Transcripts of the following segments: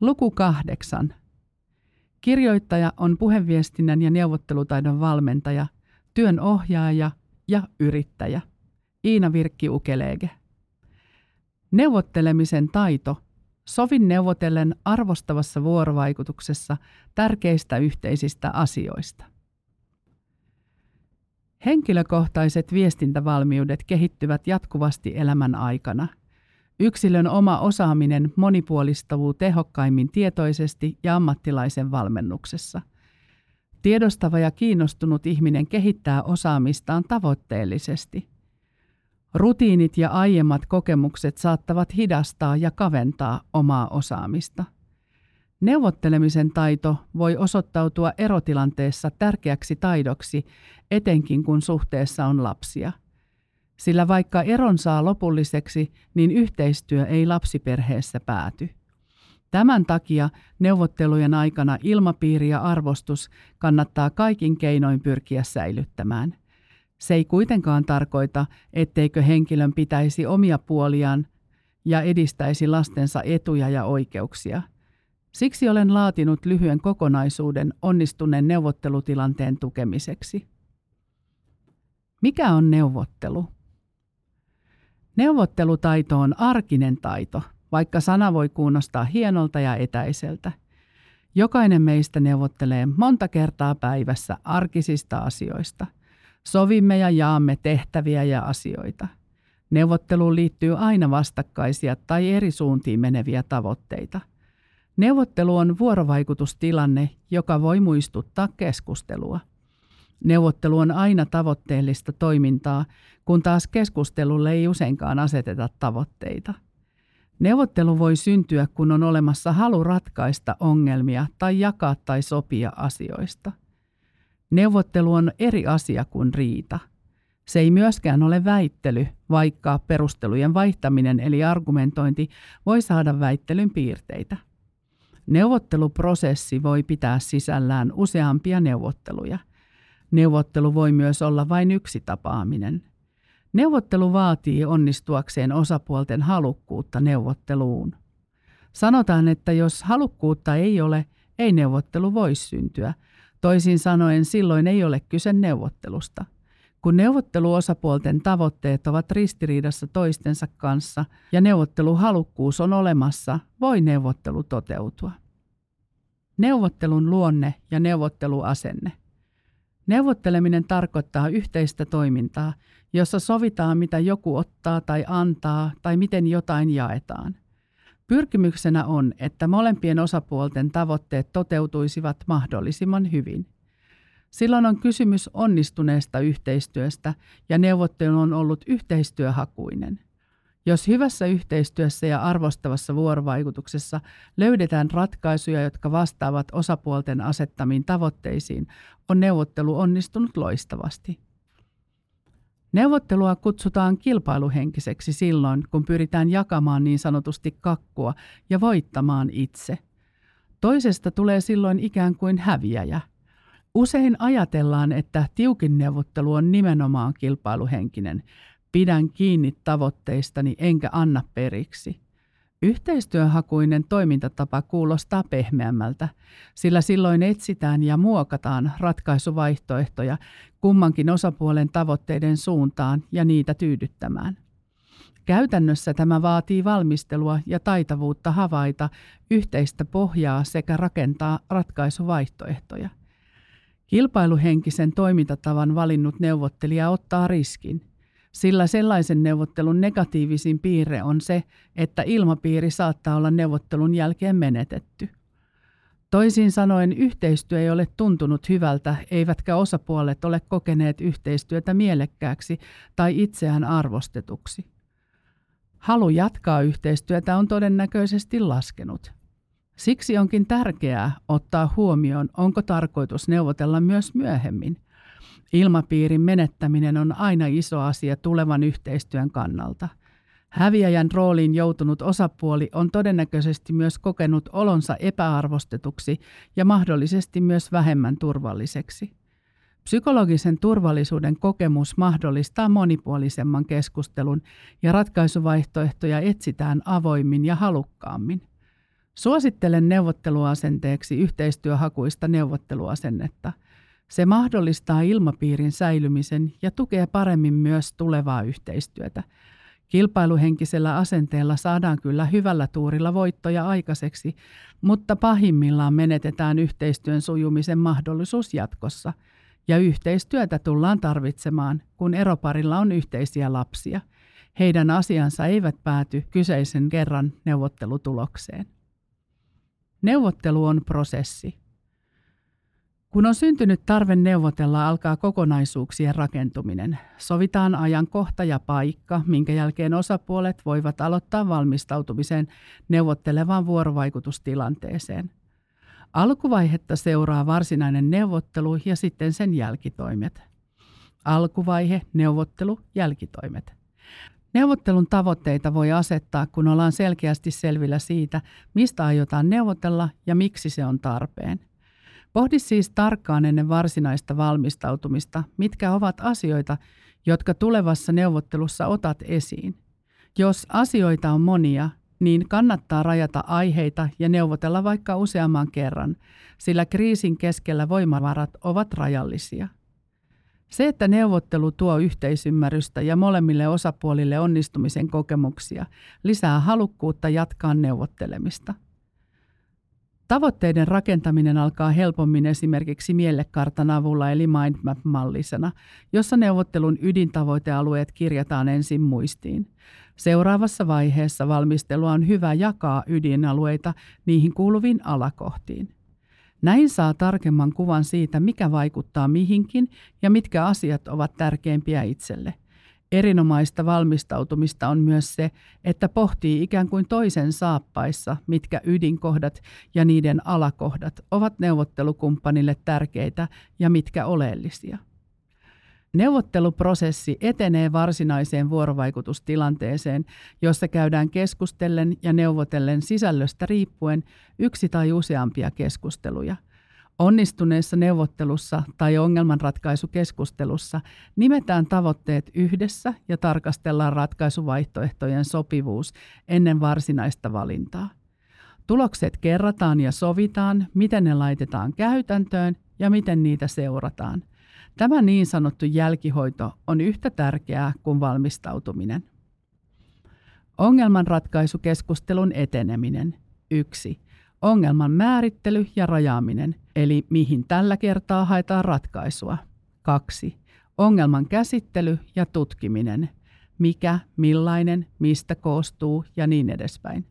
Luku kahdeksan. Kirjoittaja on puheviestinnän ja neuvottelutaidon valmentaja, työn ohjaaja ja yrittäjä. Iina Virkki Ukelege. Neuvottelemisen taito. Sovin neuvotellen arvostavassa vuorovaikutuksessa tärkeistä yhteisistä asioista. Henkilökohtaiset viestintävalmiudet kehittyvät jatkuvasti elämän aikana. Yksilön oma osaaminen monipuolistuu tehokkaimmin tietoisesti ja ammattilaisen valmennuksessa. Tiedostava ja kiinnostunut ihminen kehittää osaamistaan tavoitteellisesti. Rutiinit ja aiemmat kokemukset saattavat hidastaa ja kaventaa omaa osaamista. Neuvottelemisen taito voi osoittautua erotilanteessa tärkeäksi taidoksi, etenkin kun suhteessa on lapsia. Sillä vaikka eron saa lopulliseksi, niin yhteistyö ei lapsiperheessä pääty. Tämän takia neuvottelujen aikana ilmapiiri ja arvostus kannattaa kaikin keinoin pyrkiä säilyttämään. Se ei kuitenkaan tarkoita, etteikö henkilön pitäisi omia puoliaan ja edistäisi lastensa etuja ja oikeuksia – Siksi olen laatinut lyhyen kokonaisuuden onnistuneen neuvottelutilanteen tukemiseksi. Mikä on neuvottelu? Neuvottelutaito on arkinen taito, vaikka sana voi kuunnostaa hienolta ja etäiseltä. Jokainen meistä neuvottelee monta kertaa päivässä arkisista asioista. Sovimme ja jaamme tehtäviä ja asioita. Neuvotteluun liittyy aina vastakkaisia tai eri suuntiin meneviä tavoitteita – Neuvottelu on vuorovaikutustilanne, joka voi muistuttaa keskustelua. Neuvottelu on aina tavoitteellista toimintaa, kun taas keskustelulle ei useinkaan aseteta tavoitteita. Neuvottelu voi syntyä, kun on olemassa halu ratkaista ongelmia tai jakaa tai sopia asioista. Neuvottelu on eri asia kuin riita. Se ei myöskään ole väittely, vaikka perustelujen vaihtaminen eli argumentointi voi saada väittelyn piirteitä. Neuvotteluprosessi voi pitää sisällään useampia neuvotteluja. Neuvottelu voi myös olla vain yksi tapaaminen. Neuvottelu vaatii onnistuakseen osapuolten halukkuutta neuvotteluun. Sanotaan, että jos halukkuutta ei ole, ei neuvottelu voi syntyä. Toisin sanoen silloin ei ole kyse neuvottelusta. Kun neuvotteluosapuolten tavoitteet ovat ristiriidassa toistensa kanssa ja neuvotteluhalukkuus on olemassa, voi neuvottelu toteutua. Neuvottelun luonne ja neuvotteluasenne. Neuvotteleminen tarkoittaa yhteistä toimintaa, jossa sovitaan, mitä joku ottaa tai antaa tai miten jotain jaetaan. Pyrkimyksenä on, että molempien osapuolten tavoitteet toteutuisivat mahdollisimman hyvin. Silloin on kysymys onnistuneesta yhteistyöstä ja neuvottelu on ollut yhteistyöhakuinen. Jos hyvässä yhteistyössä ja arvostavassa vuorovaikutuksessa löydetään ratkaisuja, jotka vastaavat osapuolten asettamiin tavoitteisiin, on neuvottelu onnistunut loistavasti. Neuvottelua kutsutaan kilpailuhenkiseksi silloin, kun pyritään jakamaan niin sanotusti kakkua ja voittamaan itse. Toisesta tulee silloin ikään kuin häviäjä – Usein ajatellaan, että tiukin neuvottelu on nimenomaan kilpailuhenkinen. Pidän kiinni tavoitteistani enkä anna periksi. Yhteistyöhakuinen toimintatapa kuulostaa pehmeämmältä, sillä silloin etsitään ja muokataan ratkaisuvaihtoehtoja kummankin osapuolen tavoitteiden suuntaan ja niitä tyydyttämään. Käytännössä tämä vaatii valmistelua ja taitavuutta havaita yhteistä pohjaa sekä rakentaa ratkaisuvaihtoehtoja – Kilpailuhenkisen toimintatavan valinnut neuvottelija ottaa riskin, sillä sellaisen neuvottelun negatiivisin piirre on se, että ilmapiiri saattaa olla neuvottelun jälkeen menetetty. Toisin sanoen yhteistyö ei ole tuntunut hyvältä, eivätkä osapuolet ole kokeneet yhteistyötä mielekkääksi tai itseään arvostetuksi. Halu jatkaa yhteistyötä on todennäköisesti laskenut. Siksi onkin tärkeää ottaa huomioon, onko tarkoitus neuvotella myös myöhemmin. Ilmapiirin menettäminen on aina iso asia tulevan yhteistyön kannalta. Häviäjän rooliin joutunut osapuoli on todennäköisesti myös kokenut olonsa epäarvostetuksi ja mahdollisesti myös vähemmän turvalliseksi. Psykologisen turvallisuuden kokemus mahdollistaa monipuolisemman keskustelun ja ratkaisuvaihtoehtoja etsitään avoimin ja halukkaammin. Suosittelen neuvotteluasenteeksi yhteistyöhakuista neuvotteluasennetta. Se mahdollistaa ilmapiirin säilymisen ja tukee paremmin myös tulevaa yhteistyötä. Kilpailuhenkisellä asenteella saadaan kyllä hyvällä tuurilla voittoja aikaiseksi, mutta pahimmillaan menetetään yhteistyön sujumisen mahdollisuus jatkossa. Ja yhteistyötä tullaan tarvitsemaan, kun eroparilla on yhteisiä lapsia. Heidän asiansa eivät pääty kyseisen kerran neuvottelutulokseen. Neuvottelu on prosessi. Kun on syntynyt tarve neuvotella, alkaa kokonaisuuksien rakentuminen. Sovitaan ajankohta ja paikka, minkä jälkeen osapuolet voivat aloittaa valmistautumisen neuvottelevaan vuorovaikutustilanteeseen. Alkuvaihetta seuraa varsinainen neuvottelu ja sitten sen jälkitoimet. Alkuvaihe, neuvottelu, jälkitoimet. Neuvottelun tavoitteita voi asettaa, kun ollaan selkeästi selvillä siitä, mistä aiotaan neuvotella ja miksi se on tarpeen. Pohdi siis tarkkaan ennen varsinaista valmistautumista, mitkä ovat asioita, jotka tulevassa neuvottelussa otat esiin. Jos asioita on monia, niin kannattaa rajata aiheita ja neuvotella vaikka useamman kerran, sillä kriisin keskellä voimavarat ovat rajallisia. Se, että neuvottelu tuo yhteisymmärrystä ja molemmille osapuolille onnistumisen kokemuksia, lisää halukkuutta jatkaa neuvottelemista. Tavoitteiden rakentaminen alkaa helpommin esimerkiksi mielekartan avulla eli mindmap-mallisena, jossa neuvottelun ydintavoitealueet kirjataan ensin muistiin. Seuraavassa vaiheessa valmistelua on hyvä jakaa ydinalueita niihin kuuluviin alakohtiin. Näin saa tarkemman kuvan siitä, mikä vaikuttaa mihinkin ja mitkä asiat ovat tärkeimpiä itselle. Erinomaista valmistautumista on myös se, että pohtii ikään kuin toisen saappaissa, mitkä ydinkohdat ja niiden alakohdat ovat neuvottelukumppanille tärkeitä ja mitkä oleellisia. Neuvotteluprosessi etenee varsinaiseen vuorovaikutustilanteeseen, jossa käydään keskustellen ja neuvotellen sisällöstä riippuen yksi tai useampia keskusteluja. Onnistuneessa neuvottelussa tai ongelmanratkaisukeskustelussa nimetään tavoitteet yhdessä ja tarkastellaan ratkaisuvaihtoehtojen sopivuus ennen varsinaista valintaa. Tulokset kerrataan ja sovitaan, miten ne laitetaan käytäntöön ja miten niitä seurataan – Tämä niin sanottu jälkihoito on yhtä tärkeää kuin valmistautuminen. Ongelmanratkaisukeskustelun eteneminen. 1. Ongelman määrittely ja rajaaminen, eli mihin tällä kertaa haetaan ratkaisua. 2. Ongelman käsittely ja tutkiminen. Mikä, millainen, mistä koostuu ja niin edespäin.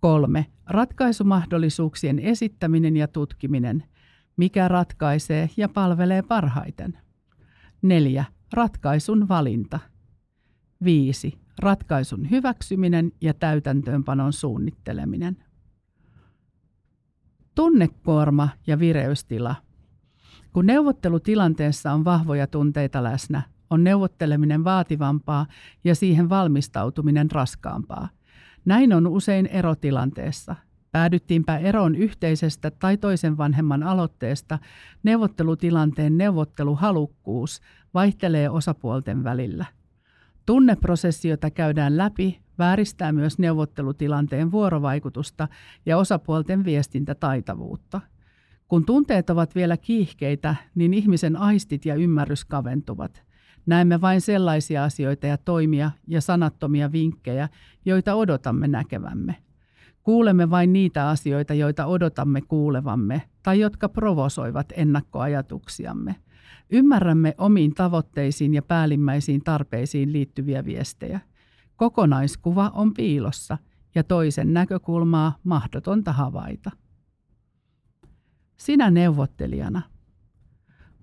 3. Ratkaisumahdollisuuksien esittäminen ja tutkiminen – mikä ratkaisee ja palvelee parhaiten. 4. Ratkaisun valinta. 5. Ratkaisun hyväksyminen ja täytäntöönpanon suunnitteleminen. Tunnekuorma ja vireystila. Kun neuvottelutilanteessa on vahvoja tunteita läsnä, on neuvotteleminen vaativampaa ja siihen valmistautuminen raskaampaa. Näin on usein erotilanteessa – Päädyttiinpä eroon yhteisestä tai toisen vanhemman aloitteesta, neuvottelutilanteen neuvotteluhalukkuus vaihtelee osapuolten välillä. Tunneprosessi, jota käydään läpi, vääristää myös neuvottelutilanteen vuorovaikutusta ja osapuolten viestintätaitavuutta. Kun tunteet ovat vielä kiihkeitä, niin ihmisen aistit ja ymmärrys kaventuvat. Näemme vain sellaisia asioita ja toimia ja sanattomia vinkkejä, joita odotamme näkevämme. Kuulemme vain niitä asioita, joita odotamme kuulevamme tai jotka provosoivat ennakkoajatuksiamme. Ymmärrämme omiin tavoitteisiin ja päällimmäisiin tarpeisiin liittyviä viestejä. Kokonaiskuva on piilossa ja toisen näkökulmaa mahdotonta havaita. Sinä neuvottelijana.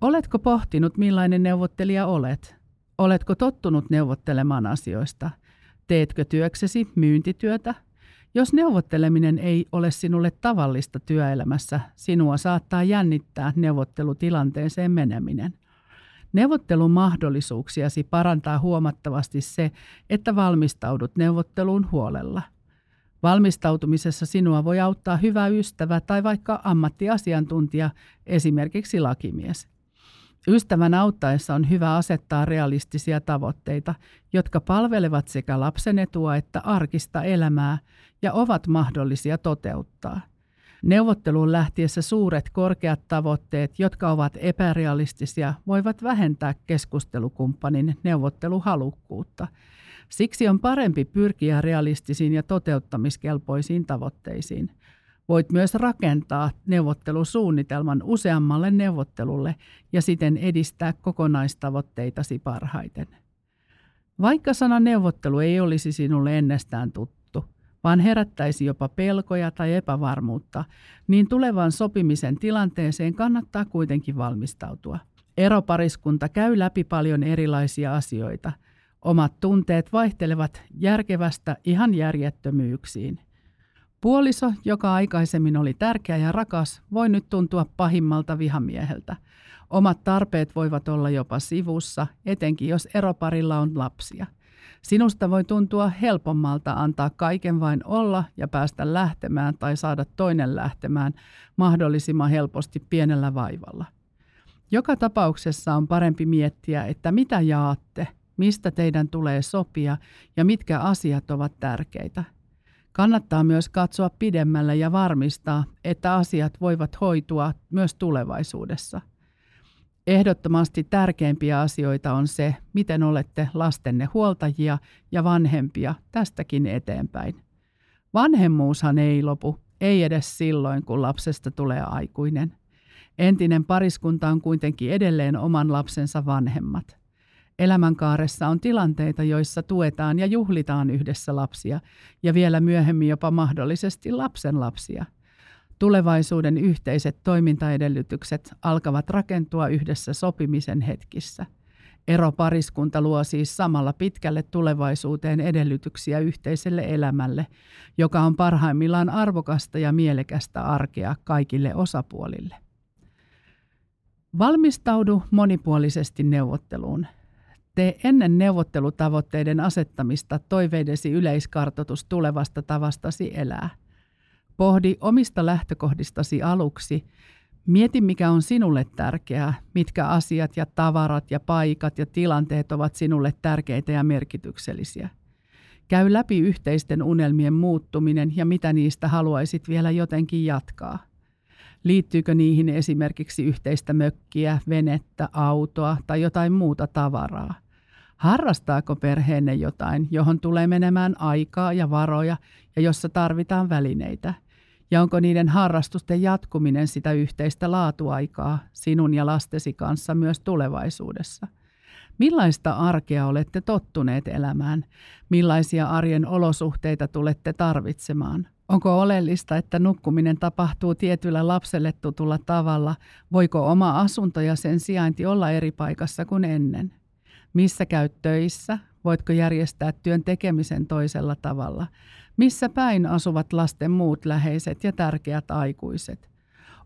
Oletko pohtinut, millainen neuvottelija olet? Oletko tottunut neuvottelemaan asioista? Teetkö työksesi myyntityötä jos neuvotteleminen ei ole sinulle tavallista työelämässä, sinua saattaa jännittää neuvottelutilanteeseen meneminen. Neuvottelun mahdollisuuksiasi parantaa huomattavasti se, että valmistaudut neuvotteluun huolella. Valmistautumisessa sinua voi auttaa hyvä ystävä tai vaikka ammattiasiantuntija, esimerkiksi lakimies. Ystävän auttaessa on hyvä asettaa realistisia tavoitteita, jotka palvelevat sekä lapsen etua että arkista elämää ja ovat mahdollisia toteuttaa. Neuvotteluun lähtiessä suuret korkeat tavoitteet, jotka ovat epärealistisia, voivat vähentää keskustelukumppanin neuvotteluhalukkuutta. Siksi on parempi pyrkiä realistisiin ja toteuttamiskelpoisiin tavoitteisiin. Voit myös rakentaa neuvottelusuunnitelman useammalle neuvottelulle ja siten edistää kokonaistavoitteitasi parhaiten. Vaikka sana neuvottelu ei olisi sinulle ennestään tuttu, vaan herättäisi jopa pelkoja tai epävarmuutta, niin tulevan sopimisen tilanteeseen kannattaa kuitenkin valmistautua. Eropariskunta käy läpi paljon erilaisia asioita. Omat tunteet vaihtelevat järkevästä ihan järjettömyyksiin. Puoliso, joka aikaisemmin oli tärkeä ja rakas, voi nyt tuntua pahimmalta vihamieheltä. Omat tarpeet voivat olla jopa sivussa, etenkin jos eroparilla on lapsia. Sinusta voi tuntua helpommalta antaa kaiken vain olla ja päästä lähtemään tai saada toinen lähtemään mahdollisimman helposti pienellä vaivalla. Joka tapauksessa on parempi miettiä, että mitä jaatte, mistä teidän tulee sopia ja mitkä asiat ovat tärkeitä – Kannattaa myös katsoa pidemmälle ja varmistaa, että asiat voivat hoitua myös tulevaisuudessa. Ehdottomasti tärkeimpiä asioita on se, miten olette lastenne huoltajia ja vanhempia tästäkin eteenpäin. Vanhemmuushan ei lopu, ei edes silloin, kun lapsesta tulee aikuinen. Entinen pariskunta on kuitenkin edelleen oman lapsensa vanhemmat – Elämänkaaressa on tilanteita, joissa tuetaan ja juhlitaan yhdessä lapsia ja vielä myöhemmin jopa mahdollisesti lapsen lapsia. Tulevaisuuden yhteiset toimintaedellytykset alkavat rakentua yhdessä sopimisen hetkissä. Eropariskunta luo siis samalla pitkälle tulevaisuuteen edellytyksiä yhteiselle elämälle, joka on parhaimmillaan arvokasta ja mielekästä arkea kaikille osapuolille. Valmistaudu monipuolisesti neuvotteluun. Tee ennen neuvottelutavoitteiden asettamista toiveidesi yleiskartoitus tulevasta tavastasi elää. Pohdi omista lähtökohdistasi aluksi. Mieti, mikä on sinulle tärkeää, mitkä asiat ja tavarat ja paikat ja tilanteet ovat sinulle tärkeitä ja merkityksellisiä. Käy läpi yhteisten unelmien muuttuminen ja mitä niistä haluaisit vielä jotenkin jatkaa. Liittyykö niihin esimerkiksi yhteistä mökkiä, venettä, autoa tai jotain muuta tavaraa? Harrastaako perheenne jotain, johon tulee menemään aikaa ja varoja ja jossa tarvitaan välineitä? Ja onko niiden harrastusten jatkuminen sitä yhteistä laatuaikaa sinun ja lastesi kanssa myös tulevaisuudessa? Millaista arkea olette tottuneet elämään? Millaisia arjen olosuhteita tulette tarvitsemaan? Onko oleellista, että nukkuminen tapahtuu tietyllä lapselle tutulla tavalla? Voiko oma asunto ja sen sijainti olla eri paikassa kuin ennen? Missä käyt töissä? Voitko järjestää työn tekemisen toisella tavalla? Missä päin asuvat lasten muut läheiset ja tärkeät aikuiset?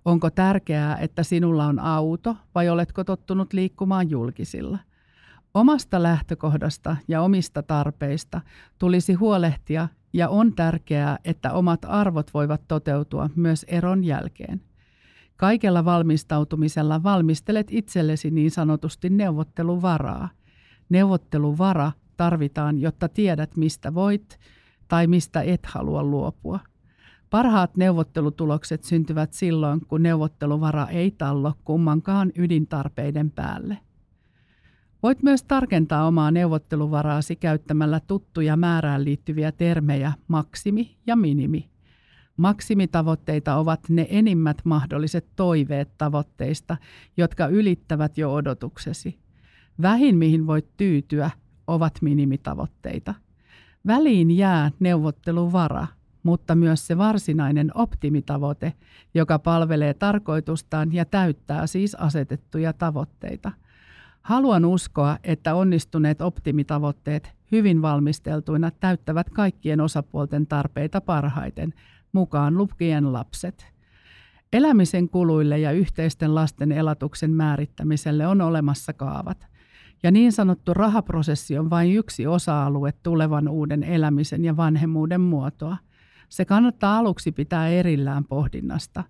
Onko tärkeää, että sinulla on auto vai oletko tottunut liikkumaan julkisilla? Omasta lähtökohdasta ja omista tarpeista tulisi huolehtia ja on tärkeää, että omat arvot voivat toteutua myös eron jälkeen. Kaikella valmistautumisella valmistelet itsellesi niin sanotusti neuvotteluvaraa – Neuvotteluvara tarvitaan, jotta tiedät, mistä voit tai mistä et halua luopua. Parhaat neuvottelutulokset syntyvät silloin, kun neuvotteluvara ei tallo kummankaan ydintarpeiden päälle. Voit myös tarkentaa omaa neuvotteluvaraasi käyttämällä tuttuja määrään liittyviä termejä maksimi ja minimi. Maksimitavoitteita ovat ne enimmät mahdolliset toiveet tavoitteista, jotka ylittävät jo odotuksesi. Vähin, mihin voit tyytyä, ovat minimitavoitteita. Väliin jää neuvotteluvara, mutta myös se varsinainen optimitavoite, joka palvelee tarkoitustaan ja täyttää siis asetettuja tavoitteita. Haluan uskoa, että onnistuneet optimitavoitteet hyvin valmisteltuina täyttävät kaikkien osapuolten tarpeita parhaiten, mukaan lukien lapset. Elämisen kuluille ja yhteisten lasten elatuksen määrittämiselle on olemassa kaavat – ja niin sanottu rahaprosessi on vain yksi osa-alue tulevan uuden elämisen ja vanhemmuuden muotoa. Se kannattaa aluksi pitää erillään pohdinnasta.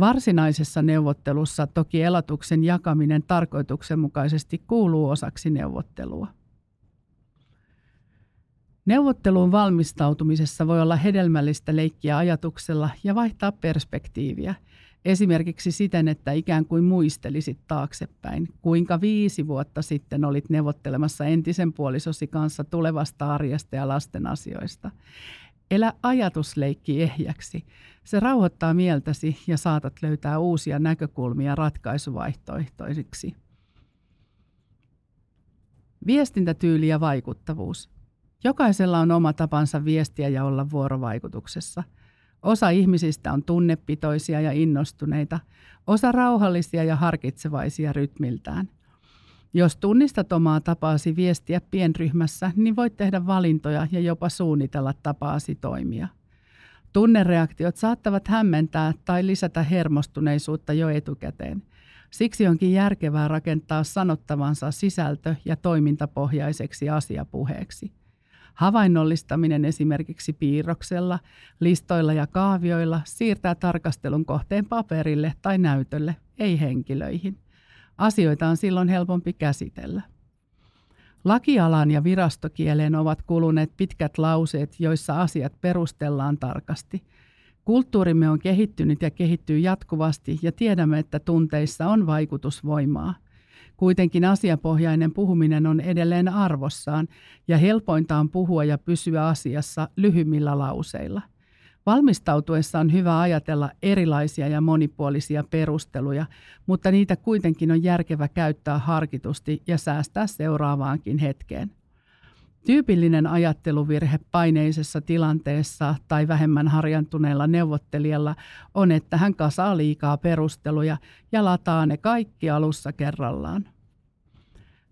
Varsinaisessa neuvottelussa toki elatuksen jakaminen tarkoituksenmukaisesti kuuluu osaksi neuvottelua. Neuvotteluun valmistautumisessa voi olla hedelmällistä leikkiä ajatuksella ja vaihtaa perspektiiviä, esimerkiksi siten, että ikään kuin muistelisit taaksepäin, kuinka viisi vuotta sitten olit neuvottelemassa entisen puolisosi kanssa tulevasta arjesta ja lasten asioista. Elä ajatusleikki ehjäksi. Se rauhoittaa mieltäsi ja saatat löytää uusia näkökulmia ratkaisuvaihtoehtoisiksi. Viestintätyyli ja vaikuttavuus. Jokaisella on oma tapansa viestiä ja olla vuorovaikutuksessa. Osa ihmisistä on tunnepitoisia ja innostuneita, osa rauhallisia ja harkitsevaisia rytmiltään. Jos tunnistat omaa tapaasi viestiä pienryhmässä, niin voit tehdä valintoja ja jopa suunnitella tapaasi toimia. Tunnereaktiot saattavat hämmentää tai lisätä hermostuneisuutta jo etukäteen. Siksi onkin järkevää rakentaa sanottavansa sisältö- ja toimintapohjaiseksi asiapuheeksi. Havainnollistaminen esimerkiksi piirroksella, listoilla ja kaavioilla siirtää tarkastelun kohteen paperille tai näytölle, ei henkilöihin. Asioita on silloin helpompi käsitellä. Lakialan ja virastokieleen ovat kuluneet pitkät lauseet, joissa asiat perustellaan tarkasti. Kulttuurimme on kehittynyt ja kehittyy jatkuvasti ja tiedämme, että tunteissa on vaikutusvoimaa. Kuitenkin asiapohjainen puhuminen on edelleen arvossaan ja helpointa on puhua ja pysyä asiassa lyhymillä lauseilla. Valmistautuessa on hyvä ajatella erilaisia ja monipuolisia perusteluja, mutta niitä kuitenkin on järkevä käyttää harkitusti ja säästää seuraavaankin hetkeen. Tyypillinen ajatteluvirhe paineisessa tilanteessa tai vähemmän harjantuneella neuvottelijalla on, että hän kasaa liikaa perusteluja ja lataa ne kaikki alussa kerrallaan.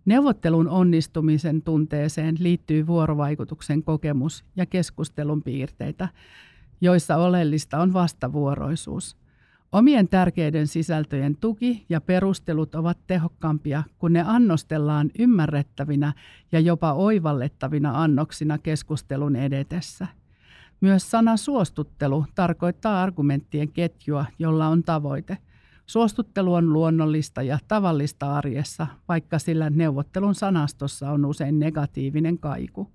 Neuvottelun onnistumisen tunteeseen liittyy vuorovaikutuksen kokemus ja keskustelun piirteitä, joissa oleellista on vastavuoroisuus. Omien tärkeiden sisältöjen tuki ja perustelut ovat tehokkaampia, kun ne annostellaan ymmärrettävinä ja jopa oivallettavina annoksina keskustelun edetessä. Myös sana suostuttelu tarkoittaa argumenttien ketjua, jolla on tavoite. Suostuttelu on luonnollista ja tavallista arjessa, vaikka sillä neuvottelun sanastossa on usein negatiivinen kaiku.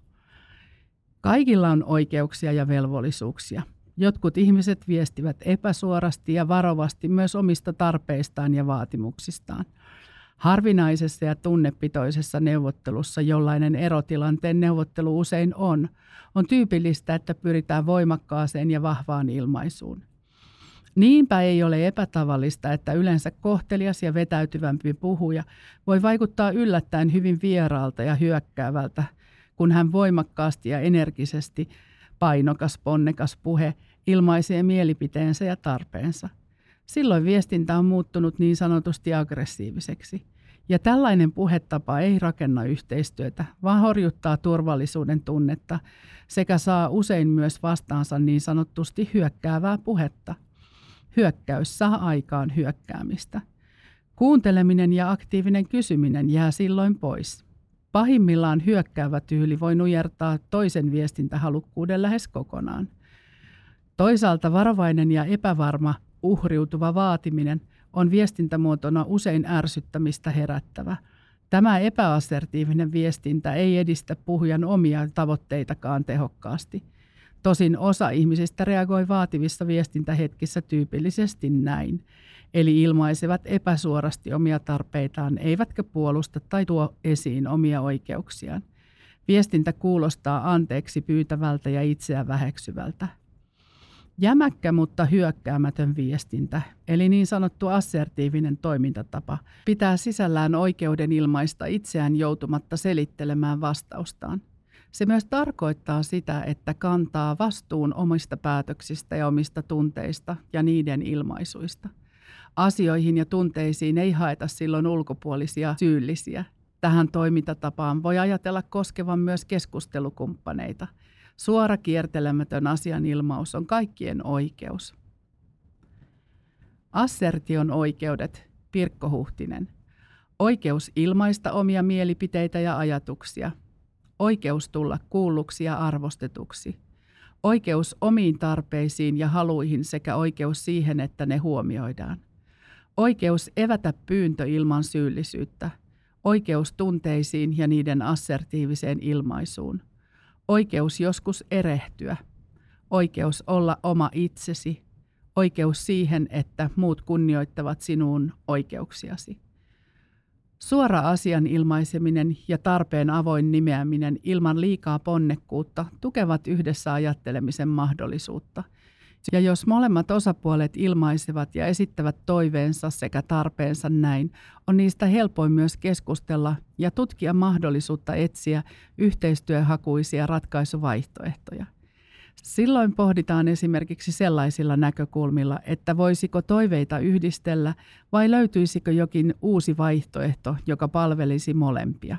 Kaikilla on oikeuksia ja velvollisuuksia – Jotkut ihmiset viestivät epäsuorasti ja varovasti myös omista tarpeistaan ja vaatimuksistaan. Harvinaisessa ja tunnepitoisessa neuvottelussa, jollainen erotilanteen neuvottelu usein on, on tyypillistä, että pyritään voimakkaaseen ja vahvaan ilmaisuun. Niinpä ei ole epätavallista, että yleensä kohtelias ja vetäytyvämpi puhuja voi vaikuttaa yllättäen hyvin vieraalta ja hyökkäävältä, kun hän voimakkaasti ja energisesti painokas, ponnekas puhe ilmaisee mielipiteensä ja tarpeensa. Silloin viestintä on muuttunut niin sanotusti aggressiiviseksi. Ja tällainen puhetapa ei rakenna yhteistyötä, vaan horjuttaa turvallisuuden tunnetta sekä saa usein myös vastaansa niin sanotusti hyökkäävää puhetta. Hyökkäys saa aikaan hyökkäämistä. Kuunteleminen ja aktiivinen kysyminen jää silloin pois. Pahimmillaan hyökkäävä tyyli voi nujertaa toisen viestintähalukkuuden lähes kokonaan. Toisaalta varovainen ja epävarma uhriutuva vaatiminen on viestintämuotona usein ärsyttämistä herättävä. Tämä epäassertiivinen viestintä ei edistä puhujan omia tavoitteitakaan tehokkaasti. Tosin osa ihmisistä reagoi vaativissa viestintähetkissä tyypillisesti näin, eli ilmaisevat epäsuorasti omia tarpeitaan, eivätkä puolusta tai tuo esiin omia oikeuksiaan. Viestintä kuulostaa anteeksi pyytävältä ja itseä väheksyvältä. Jämäkkä, mutta hyökkäämätön viestintä, eli niin sanottu assertiivinen toimintatapa, pitää sisällään oikeuden ilmaista itseään joutumatta selittelemään vastaustaan. Se myös tarkoittaa sitä, että kantaa vastuun omista päätöksistä ja omista tunteista ja niiden ilmaisuista. Asioihin ja tunteisiin ei haeta silloin ulkopuolisia syyllisiä. Tähän toimintatapaan voi ajatella koskevan myös keskustelukumppaneita – Suora kiertelemätön asian ilmaus on kaikkien oikeus. Assertion oikeudet, Pirkko Huhtinen. Oikeus ilmaista omia mielipiteitä ja ajatuksia. Oikeus tulla kuulluksi ja arvostetuksi. oikeus omiin tarpeisiin ja haluihin sekä oikeus siihen, että ne huomioidaan. Oikeus evätä pyyntö ilman syyllisyyttä. Oikeus tunteisiin ja niiden assertiiviseen ilmaisuun. Oikeus joskus erehtyä. Oikeus olla oma itsesi. Oikeus siihen, että muut kunnioittavat sinun oikeuksiasi. Suora asian ilmaiseminen ja tarpeen avoin nimeäminen ilman liikaa ponnekkuutta tukevat yhdessä ajattelemisen mahdollisuutta. Ja jos molemmat osapuolet ilmaisevat ja esittävät toiveensa sekä tarpeensa näin, on niistä helpoin myös keskustella ja tutkia mahdollisuutta etsiä yhteistyöhakuisia ratkaisuvaihtoehtoja. Silloin pohditaan esimerkiksi sellaisilla näkökulmilla, että voisiko toiveita yhdistellä vai löytyisikö jokin uusi vaihtoehto, joka palvelisi molempia.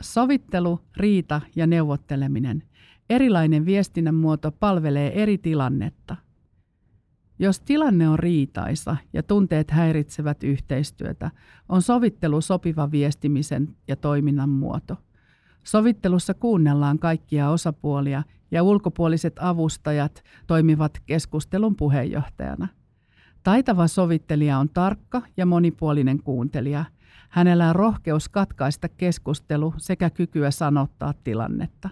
Sovittelu, riita ja neuvotteleminen. Erilainen viestinnän muoto palvelee eri tilannetta. Jos tilanne on riitaisa ja tunteet häiritsevät yhteistyötä, on sovittelu sopiva viestimisen ja toiminnan muoto – Sovittelussa kuunnellaan kaikkia osapuolia ja ulkopuoliset avustajat toimivat keskustelun puheenjohtajana. Taitava sovittelija on tarkka ja monipuolinen kuuntelija. Hänellä on rohkeus katkaista keskustelu sekä kykyä sanottaa tilannetta.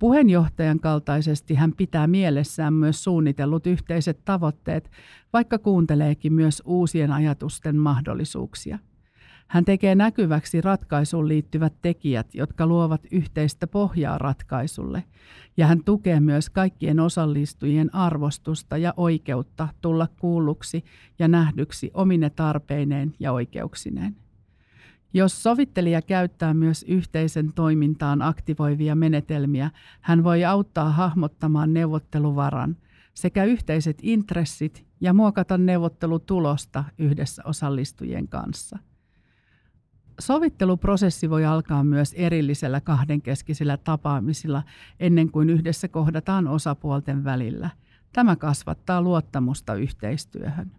Puheenjohtajan kaltaisesti hän pitää mielessään myös suunnitellut yhteiset tavoitteet, vaikka kuunteleekin myös uusien ajatusten mahdollisuuksia – hän tekee näkyväksi ratkaisuun liittyvät tekijät, jotka luovat yhteistä pohjaa ratkaisulle, ja hän tukee myös kaikkien osallistujien arvostusta ja oikeutta tulla kuulluksi ja nähdyksi omine tarpeineen ja oikeuksineen. Jos sovittelija käyttää myös yhteisen toimintaan aktivoivia menetelmiä, hän voi auttaa hahmottamaan neuvotteluvaran sekä yhteiset intressit ja muokata neuvottelutulosta yhdessä osallistujien kanssa – Sovitteluprosessi voi alkaa myös erillisellä kahdenkeskisillä tapaamisilla ennen kuin yhdessä kohdataan osapuolten välillä. Tämä kasvattaa luottamusta yhteistyöhön.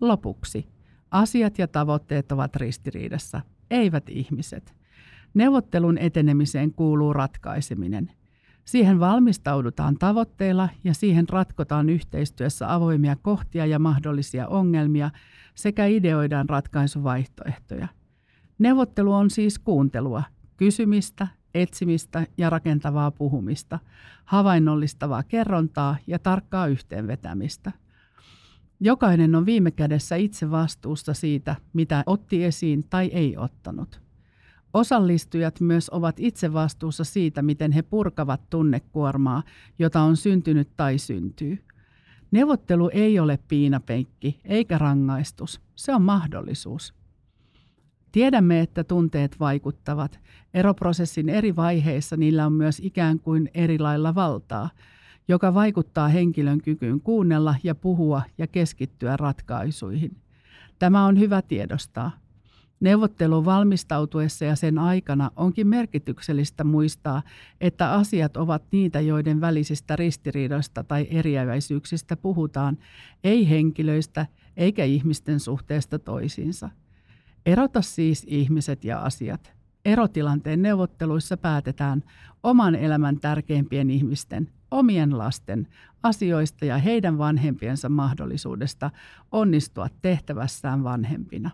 Lopuksi. Asiat ja tavoitteet ovat ristiriidassa, eivät ihmiset. Neuvottelun etenemiseen kuuluu ratkaiseminen. Siihen valmistaudutaan tavoitteilla ja siihen ratkotaan yhteistyössä avoimia kohtia ja mahdollisia ongelmia sekä ideoidaan ratkaisuvaihtoehtoja – Neuvottelu on siis kuuntelua, kysymistä, etsimistä ja rakentavaa puhumista, havainnollistavaa kerrontaa ja tarkkaa yhteenvetämistä. Jokainen on viime kädessä itse vastuussa siitä, mitä otti esiin tai ei ottanut. Osallistujat myös ovat itse vastuussa siitä, miten he purkavat tunnekuormaa, jota on syntynyt tai syntyy. Neuvottelu ei ole piinapenkki eikä rangaistus, se on mahdollisuus. Tiedämme, että tunteet vaikuttavat. Eroprosessin eri vaiheissa niillä on myös ikään kuin eri lailla valtaa, joka vaikuttaa henkilön kykyyn kuunnella ja puhua ja keskittyä ratkaisuihin. Tämä on hyvä tiedostaa. Neuvottelun valmistautuessa ja sen aikana onkin merkityksellistä muistaa, että asiat ovat niitä, joiden välisistä ristiriidoista tai eriäväisyyksistä puhutaan, ei henkilöistä eikä ihmisten suhteesta toisiinsa. Erota siis ihmiset ja asiat. Erotilanteen neuvotteluissa päätetään oman elämän tärkeimpien ihmisten, omien lasten, asioista ja heidän vanhempiensa mahdollisuudesta onnistua tehtävässään vanhempina.